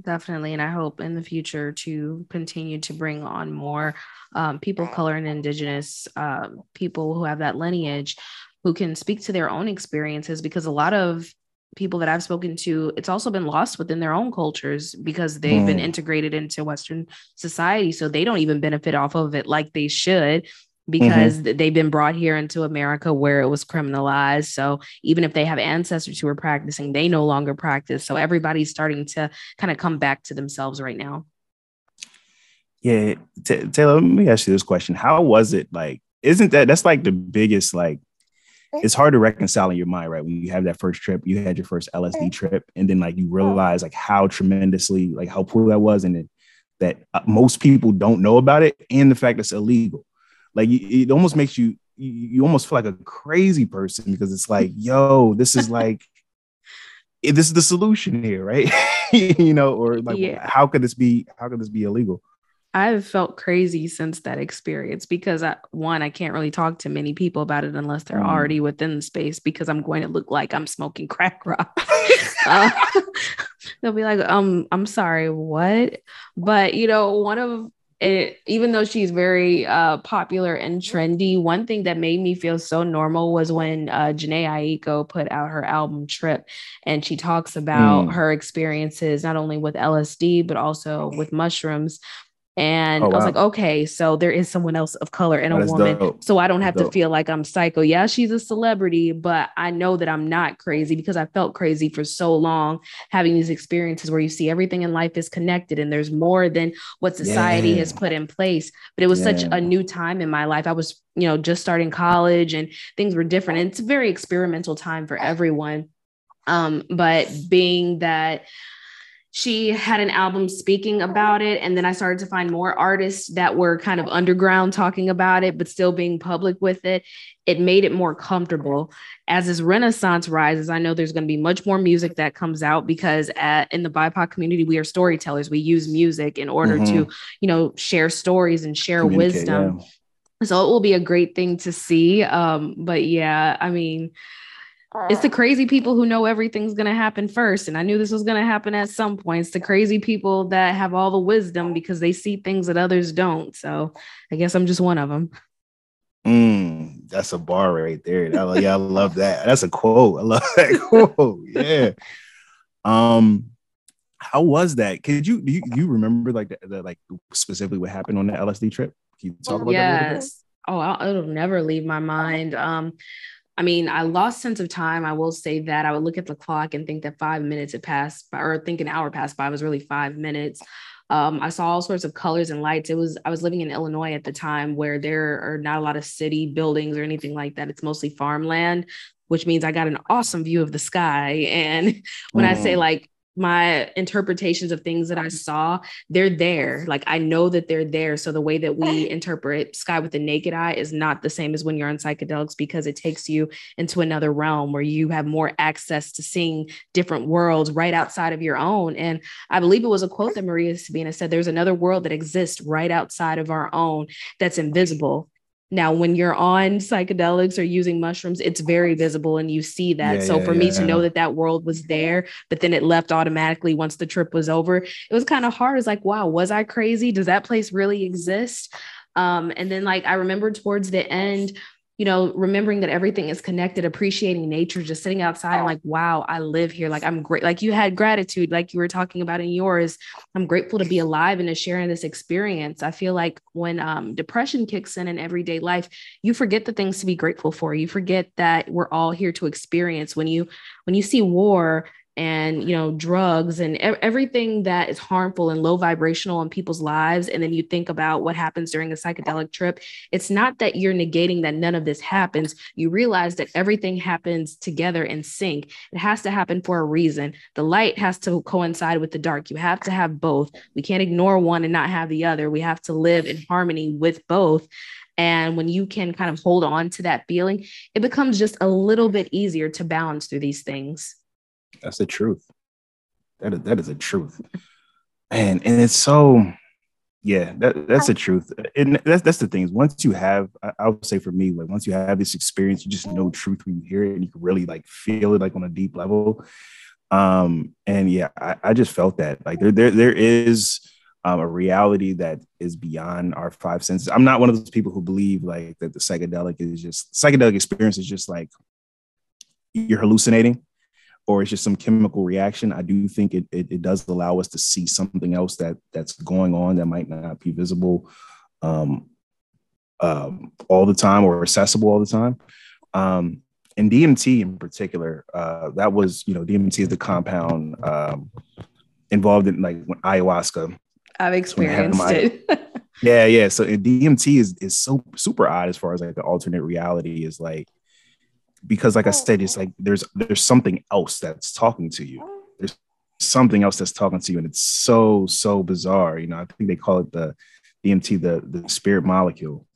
Speaker 1: Definitely. And I hope in the future to continue to bring on more um, people of color and indigenous uh, people who have that lineage who can speak to their own experiences because a lot of people that I've spoken to, it's also been lost within their own cultures because they've mm. been integrated into Western society. So they don't even benefit off of it like they should because mm-hmm. they've been brought here into America where it was criminalized. So even if they have ancestors who are practicing, they no longer practice. So everybody's starting to kind of come back to themselves right now.
Speaker 2: Yeah, T- Taylor, let me ask you this question: How was it like? Isn't that that's like the biggest like? It's hard to reconcile in your mind, right? When you have that first trip, you had your first LSD trip, and then like you realize like how tremendously like how cool that was, and then that uh, most people don't know about it, and the fact it's illegal like it almost makes you you almost feel like a crazy person because it's like, yo, this is like this is the solution here, right? you know, or like yeah. how could this be how could this be illegal?
Speaker 1: I've felt crazy since that experience because I, one, I can't really talk to many people about it unless they're mm. already within the space because I'm going to look like I'm smoking crack rock. uh, they'll be like, um, I'm sorry, what? But you know, one of it, even though she's very uh, popular and trendy, one thing that made me feel so normal was when uh, Jhené Aiko put out her album Trip, and she talks about mm. her experiences not only with LSD but also with mushrooms. And oh, wow. I was like, okay, so there is someone else of color and a woman. Dope. So I don't have to feel like I'm psycho. Yeah, she's a celebrity, but I know that I'm not crazy because I felt crazy for so long having these experiences where you see everything in life is connected and there's more than what society yeah. has put in place. But it was yeah. such a new time in my life. I was, you know, just starting college and things were different. And it's a very experimental time for everyone. Um, but being that she had an album speaking about it and then i started to find more artists that were kind of underground talking about it but still being public with it it made it more comfortable as this renaissance rises i know there's going to be much more music that comes out because at, in the bipoc community we are storytellers we use music in order mm-hmm. to you know share stories and share wisdom yeah. so it will be a great thing to see um but yeah i mean it's the crazy people who know everything's going to happen first. And I knew this was going to happen at some points. The crazy people that have all the wisdom because they see things that others don't. So I guess I'm just one of them.
Speaker 2: Mm, that's a bar right there. I, yeah, I love that. That's a quote. I love that quote. Yeah. Um, how was that? Could you do you, you remember like the, the, like specifically what happened on the LSD trip? Can you talk about yes. that? Yes.
Speaker 1: Oh, I'll, it'll never leave my mind. Um, I mean, I lost sense of time. I will say that I would look at the clock and think that five minutes had passed, or think an hour passed by. It was really five minutes. Um, I saw all sorts of colors and lights. It was I was living in Illinois at the time, where there are not a lot of city buildings or anything like that. It's mostly farmland, which means I got an awesome view of the sky. And when mm. I say mm. like my interpretations of things that I saw, they're there. Like I know that they're there. So the way that we interpret sky with the naked eye is not the same as when you're on psychedelics because it takes you into another realm where you have more access to seeing different worlds right outside of your own. And I believe it was a quote that Maria Sabina said there's another world that exists right outside of our own that's invisible now, when you're on psychedelics or using mushrooms, it's very visible and you see that. Yeah, so, yeah, for yeah, me to know that that world was there, but then it left automatically once the trip was over, it was kind of hard. It's like, wow, was I crazy? Does that place really exist? Um, and then, like, I remember towards the end, you know, remembering that everything is connected, appreciating nature, just sitting outside and like, wow, I live here. Like, I'm great. Like, you had gratitude, like you were talking about in yours. I'm grateful to be alive and to sharing this experience. I feel like when um, depression kicks in in everyday life, you forget the things to be grateful for. You forget that we're all here to experience. When you when you see war and you know drugs and everything that is harmful and low vibrational in people's lives and then you think about what happens during a psychedelic trip it's not that you're negating that none of this happens. You realize that everything happens together in sync. It has to happen for a reason. The light has to coincide with the dark. You have to have both. We can't ignore one and not have the other. We have to live in harmony with both. And when you can kind of hold on to that feeling, it becomes just a little bit easier to balance through these things.
Speaker 2: That's the truth. That is that is the truth. Man, and it's so yeah, that, that's the truth. And that's that's the thing once you have, I, I, would say for me, like once you have this experience, you just know truth when you hear it and you can really like feel it like on a deep level. Um, and yeah, I, I just felt that like there there there is um, a reality that is beyond our five senses. I'm not one of those people who believe like that the psychedelic is just psychedelic experience is just like you're hallucinating or it's just some chemical reaction, I do think it, it, it does allow us to see something else that that's going on that might not be visible um, um, all the time or accessible all the time. Um, and DMT in particular, uh, that was you know DMT is the compound um, involved in like ayahuasca.
Speaker 1: I've experienced it.
Speaker 2: yeah, yeah. So DMT is is so super odd as far as like the alternate reality is like because like I said, it's like there's there's something else that's talking to you. There's something else that's talking to you, and it's so so bizarre. You know, I think they call it the DMT, the the spirit molecule.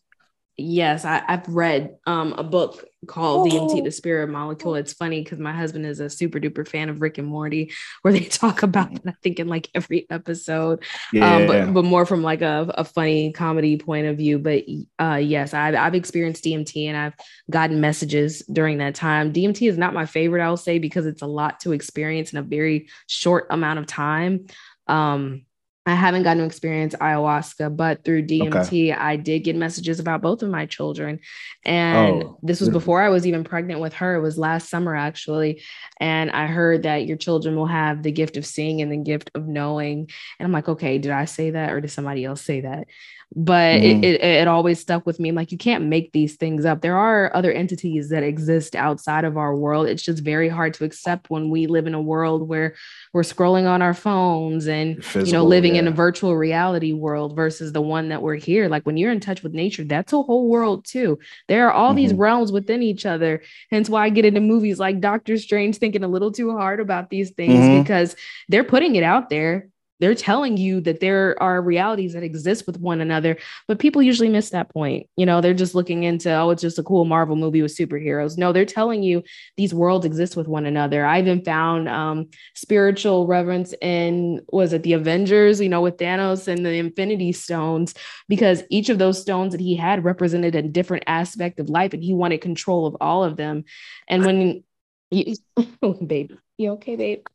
Speaker 1: Yes, I, have read um, a book called oh. DMT, the Spirit Molecule. It's funny because my husband is a super duper fan of Rick and Morty, where they talk about it, I think, in like every episode, yeah. um, but, but more from like a, a funny comedy point of view. But uh, yes, I've, I've experienced DMT and I've gotten messages during that time. DMT is not my favorite, I'll say, because it's a lot to experience in a very short amount of time. Um, I haven't gotten to experience ayahuasca, but through DMT, okay. I did get messages about both of my children. And oh, this was before I was even pregnant with her. It was last summer, actually. And I heard that your children will have the gift of seeing and the gift of knowing. And I'm like, okay, did I say that or did somebody else say that? But mm-hmm. it, it, it always stuck with me. Like, you can't make these things up. There are other entities that exist outside of our world. It's just very hard to accept when we live in a world where we're scrolling on our phones and Physical, you know living yeah. in a virtual reality world versus the one that we're here. Like when you're in touch with nature, that's a whole world too. There are all mm-hmm. these realms within each other. Hence why I get into movies like Doctor Strange thinking a little too hard about these things mm-hmm. because they're putting it out there they're telling you that there are realities that exist with one another but people usually miss that point. You know they're just looking into oh it's just a cool marvel movie with superheroes. No they're telling you these worlds exist with one another. I even found um, spiritual reverence in was it the avengers you know with thanos and the infinity stones because each of those stones that he had represented a different aspect of life and he wanted control of all of them. And when you babe you okay babe?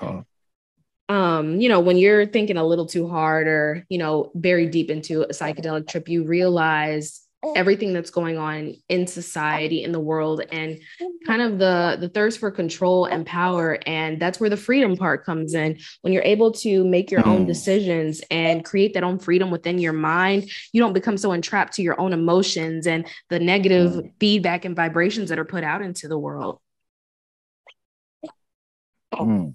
Speaker 1: Oh um, you know, when you're thinking a little too hard or, you know, very deep into a psychedelic trip, you realize everything that's going on in society in the world and kind of the the thirst for control and power and that's where the freedom part comes in when you're able to make your own mm. decisions and create that own freedom within your mind you don't become so entrapped to your own emotions and the negative mm. feedback and vibrations that are put out into the world
Speaker 2: mm.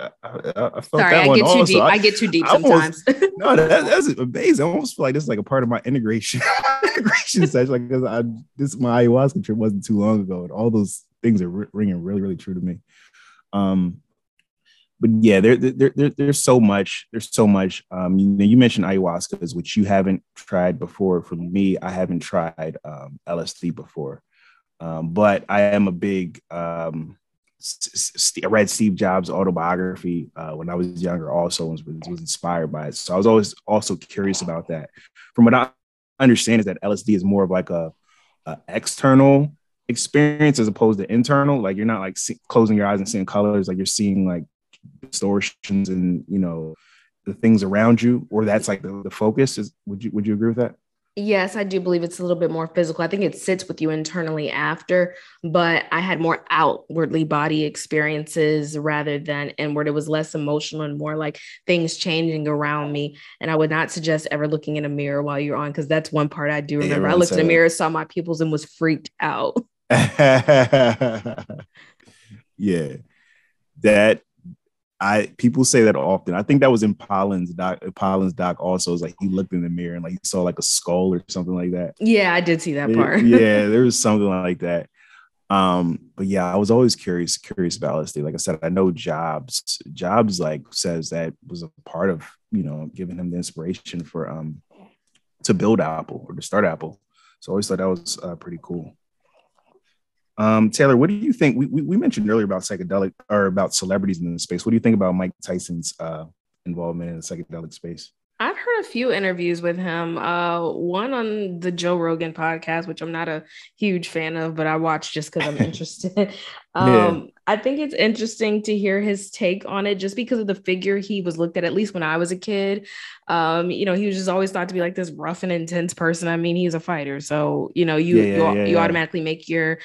Speaker 2: I, I, I
Speaker 1: Sorry, I get too deep. I, I, get too deep sometimes.
Speaker 2: Almost, no, that, that's amazing. I almost feel like this is like a part of my integration integration session. Like because I this my ayahuasca trip wasn't too long ago, and all those things are ringing really, really true to me. Um, but yeah, there, there, there, there's so much. There's so much. Um, you know, you mentioned ayahuasca, which you haven't tried before. For me, I haven't tried um, LSD before, um, but I am a big um, I read Steve Jobs' autobiography uh, when I was younger. Also, was, was inspired by it. So I was always also curious about that. From what I understand, is that LSD is more of like a, a external experience as opposed to internal. Like you're not like see, closing your eyes and seeing colors. Like you're seeing like distortions and you know the things around you, or that's like the, the focus. Is would you would you agree with that?
Speaker 1: Yes, I do believe it's a little bit more physical. I think it sits with you internally after, but I had more outwardly body experiences rather than inward. It was less emotional and more like things changing around me. And I would not suggest ever looking in a mirror while you're on, because that's one part I do remember. Yeah, I looked in a mirror, saw my pupils, and was freaked out.
Speaker 2: yeah. That I people say that often. I think that was in Pollan's doc. Pollan's doc also is like he looked in the mirror and like he saw like a skull or something like that.
Speaker 1: Yeah, I did see that part.
Speaker 2: yeah, there was something like that. Um, but yeah, I was always curious, curious about LSD. Like I said, I know Jobs. Jobs like says that was a part of you know giving him the inspiration for um to build Apple or to start Apple. So I always thought that was uh, pretty cool. Um, Taylor, what do you think? We, we, we, mentioned earlier about psychedelic or about celebrities in the space. What do you think about Mike Tyson's uh, involvement in the psychedelic space?
Speaker 1: I've heard a few interviews with him. Uh, one on the Joe Rogan podcast, which I'm not a huge fan of, but I watch just because I'm interested. um, yeah. I think it's interesting to hear his take on it, just because of the figure he was looked at. At least when I was a kid, um, you know, he was just always thought to be like this rough and intense person. I mean, he's a fighter, so you know, you yeah, yeah, you, you automatically make your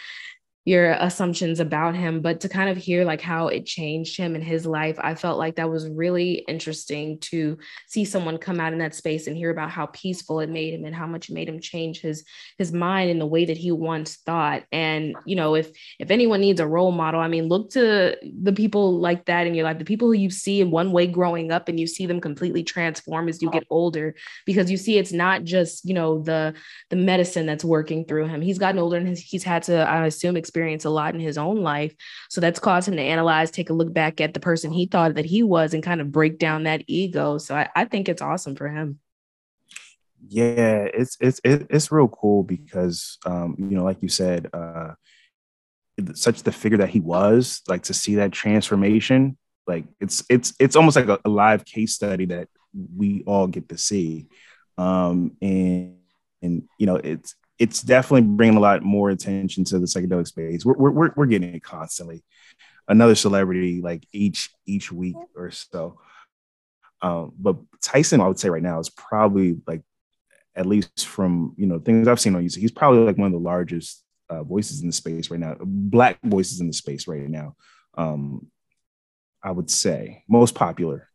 Speaker 1: your assumptions about him but to kind of hear like how it changed him in his life i felt like that was really interesting to see someone come out in that space and hear about how peaceful it made him and how much it made him change his his mind in the way that he once thought. And you know if if anyone needs a role model i mean look to the people like that in your life the people who you see in one way growing up and you see them completely transform as you get older because you see it's not just you know the the medicine that's working through him. He's gotten older and he's, had to i assume experienced a lot in his own life. So that's caused him to analyze, take a look back at the person he thought that he was and kind of break down that ego. So I, I think it's awesome for him.
Speaker 2: Yeah, it's it's it's real cool because um, you know, like you said, uh, such the figure that he was, like to see that transformation, like it's it's it's almost like a, a live case study that we all get to see, um, and and you know, it's it's definitely bringing a lot more attention to the psychedelic space. We're we're we're getting it constantly. Another celebrity like each each week or so. Um, but Tyson, I would say right now is probably like, at least from you know things I've seen on YouTube, he's probably like one of the largest uh, voices in the space right now, black voices in the space right now. Um, I would say most popular.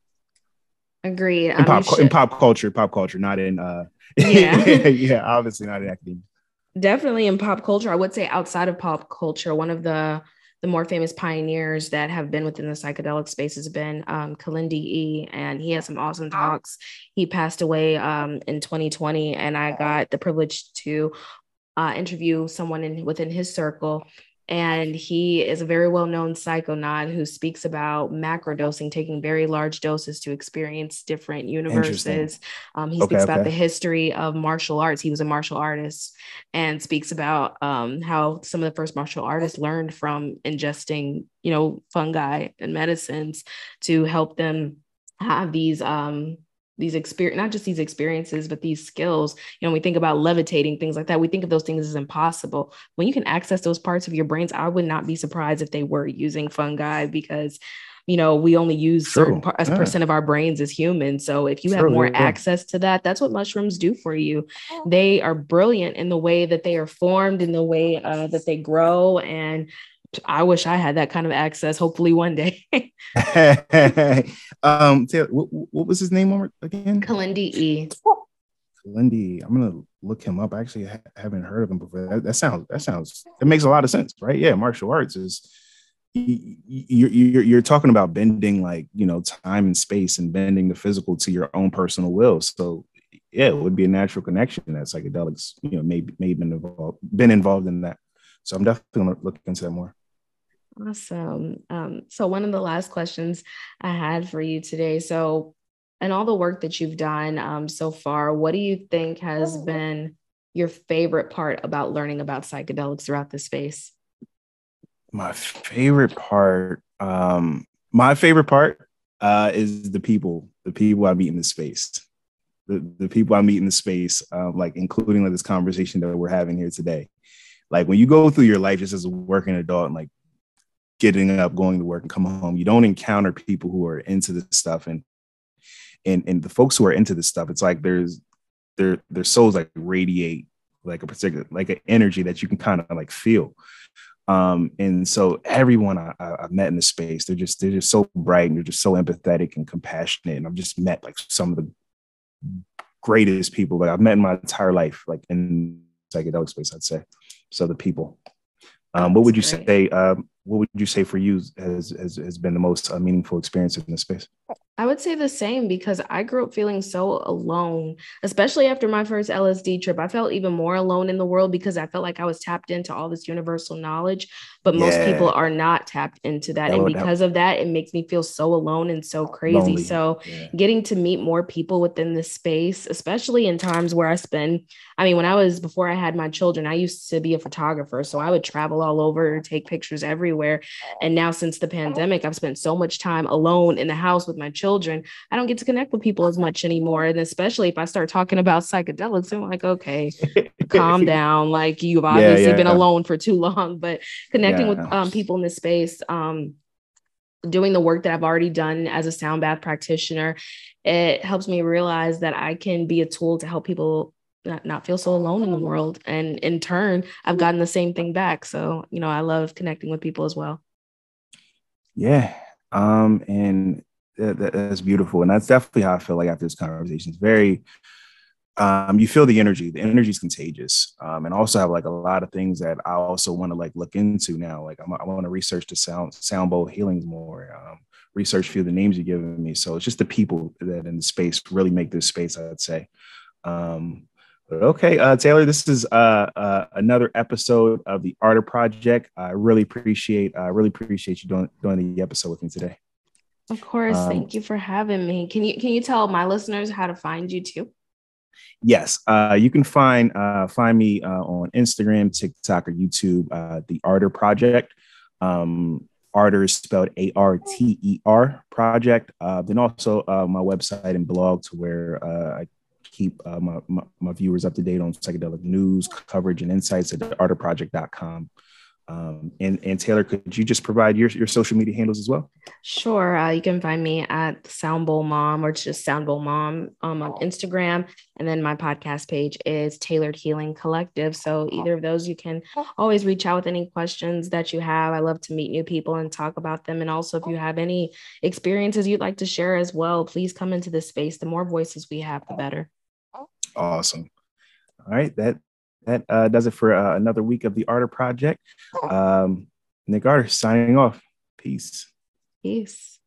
Speaker 1: Agreed.
Speaker 2: In pop, in pop culture, pop culture, not in uh, yeah, yeah, obviously not in academia.
Speaker 1: Definitely in pop culture, I would say outside of pop culture, one of the the more famous pioneers that have been within the psychedelic space has been um, Kalindi E, and he has some awesome talks. He passed away um, in 2020, and I got the privilege to uh, interview someone in within his circle and he is a very well known psychonaut who speaks about macrodosing, taking very large doses to experience different universes. Um, he okay, speaks okay. about the history of martial arts. He was a martial artist and speaks about um, how some of the first martial artists learned from ingesting, you know, fungi and medicines to help them have these um, these experience not just these experiences but these skills you know we think about levitating things like that we think of those things as impossible when you can access those parts of your brains i would not be surprised if they were using fungi because you know we only use True. certain par- yeah. percent of our brains as humans so if you True, have more yeah. access to that that's what mushrooms do for you they are brilliant in the way that they are formed in the way uh, that they grow and I wish I had that kind of access. Hopefully, one day.
Speaker 2: um, Taylor, what, what, was his name again?
Speaker 1: Kalindi E.
Speaker 2: Kilindi. I'm gonna look him up. I actually ha- haven't heard of him before. That, that, sounds. That sounds. It makes a lot of sense, right? Yeah, martial arts is. You're, you're you're talking about bending like you know time and space and bending the physical to your own personal will. So yeah, it would be a natural connection that psychedelics you know maybe maybe been involved been involved in that. So I'm definitely gonna look into that more.
Speaker 1: Awesome. Um, so, one of the last questions I had for you today. So, and all the work that you've done um, so far, what do you think has oh. been your favorite part about learning about psychedelics throughout the space?
Speaker 2: My favorite part, um, my favorite part uh, is the people, the people I meet in the space. The, the people I meet in the space, um, like including like this conversation that we're having here today. Like when you go through your life just as a working adult and like getting up, going to work, and coming home. You don't encounter people who are into this stuff, and and and the folks who are into this stuff, it's like there's their their souls like radiate like a particular like an energy that you can kind of like feel. Um, and so everyone I, have met in the space, they're just they're just so bright and they're just so empathetic and compassionate. And I've just met like some of the greatest people that I've met in my entire life, like in psychedelic space, I'd say. So the people. Um, what would you great. say? Um, what would you say for you has has, has been the most uh, meaningful experience in this space?
Speaker 1: I would say the same because I grew up feeling so alone, especially after my first LSD trip. I felt even more alone in the world because I felt like I was tapped into all this universal knowledge, but yeah. most people are not tapped into that. that and because of that, it makes me feel so alone and so crazy. Lonely. So, yeah. getting to meet more people within this space, especially in times where I spend, I mean, when I was before I had my children, I used to be a photographer. So, I would travel all over, take pictures everywhere. And now, since the pandemic, I've spent so much time alone in the house with my children I don't get to connect with people as much anymore. And especially if I start talking about psychedelics, I'm like, okay, calm down. Like you've obviously yeah, yeah, been yeah. alone for too long, but connecting with um, people in this space, um, doing the work that I've already done as a sound bath practitioner, it helps me realize that I can be a tool to help people not, not feel so alone in the world. And in turn, I've gotten the same thing back. So, you know, I love connecting with people as well.
Speaker 2: Yeah. Um, and that, that's beautiful, and that's definitely how I feel like after this conversation. It's very, um, you feel the energy. The energy is contagious, um, and also have like a lot of things that I also want to like look into now. Like I'm, i want to research the sound sound bowl healings more. Um, research few of the names you're giving me. So it's just the people that in the space really make this space. I'd say. Um, okay, uh, Taylor, this is uh, uh, another episode of the Arter Project. I really appreciate, I really appreciate you doing doing the episode with me today.
Speaker 1: Of course. Um, Thank you for having me. Can you can you tell my listeners how to find you too?
Speaker 2: Yes, uh, you can find uh, find me uh, on Instagram, TikTok, or YouTube. Uh, the Arter Project. Um, Arter is spelled A R T E R Project. Uh, then also uh, my website and blog to where I keep my, my, my viewers up to date on psychedelic news, coverage, and insights at arterproject.com. Um, and, and Taylor, could you just provide your, your social media handles as well?
Speaker 1: Sure. Uh, you can find me at Soundbowl Mom or just Soundbowl Mom um, on Instagram. And then my podcast page is Tailored Healing Collective. So either of those, you can always reach out with any questions that you have. I love to meet new people and talk about them. And also, if you have any experiences you'd like to share as well, please come into this space. The more voices we have, the better.
Speaker 2: Awesome. All right. That that uh, does it for uh, another week of the Arter Project. Um, Nick Arter signing off. Peace.
Speaker 1: Peace.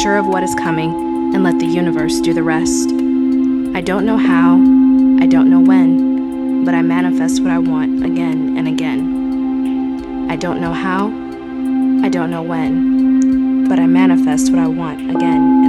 Speaker 1: Sure of what is coming, and let the universe do the rest. I don't know how, I don't know when, but I manifest what I want again and again. I don't know how, I don't know when, but I manifest what I want again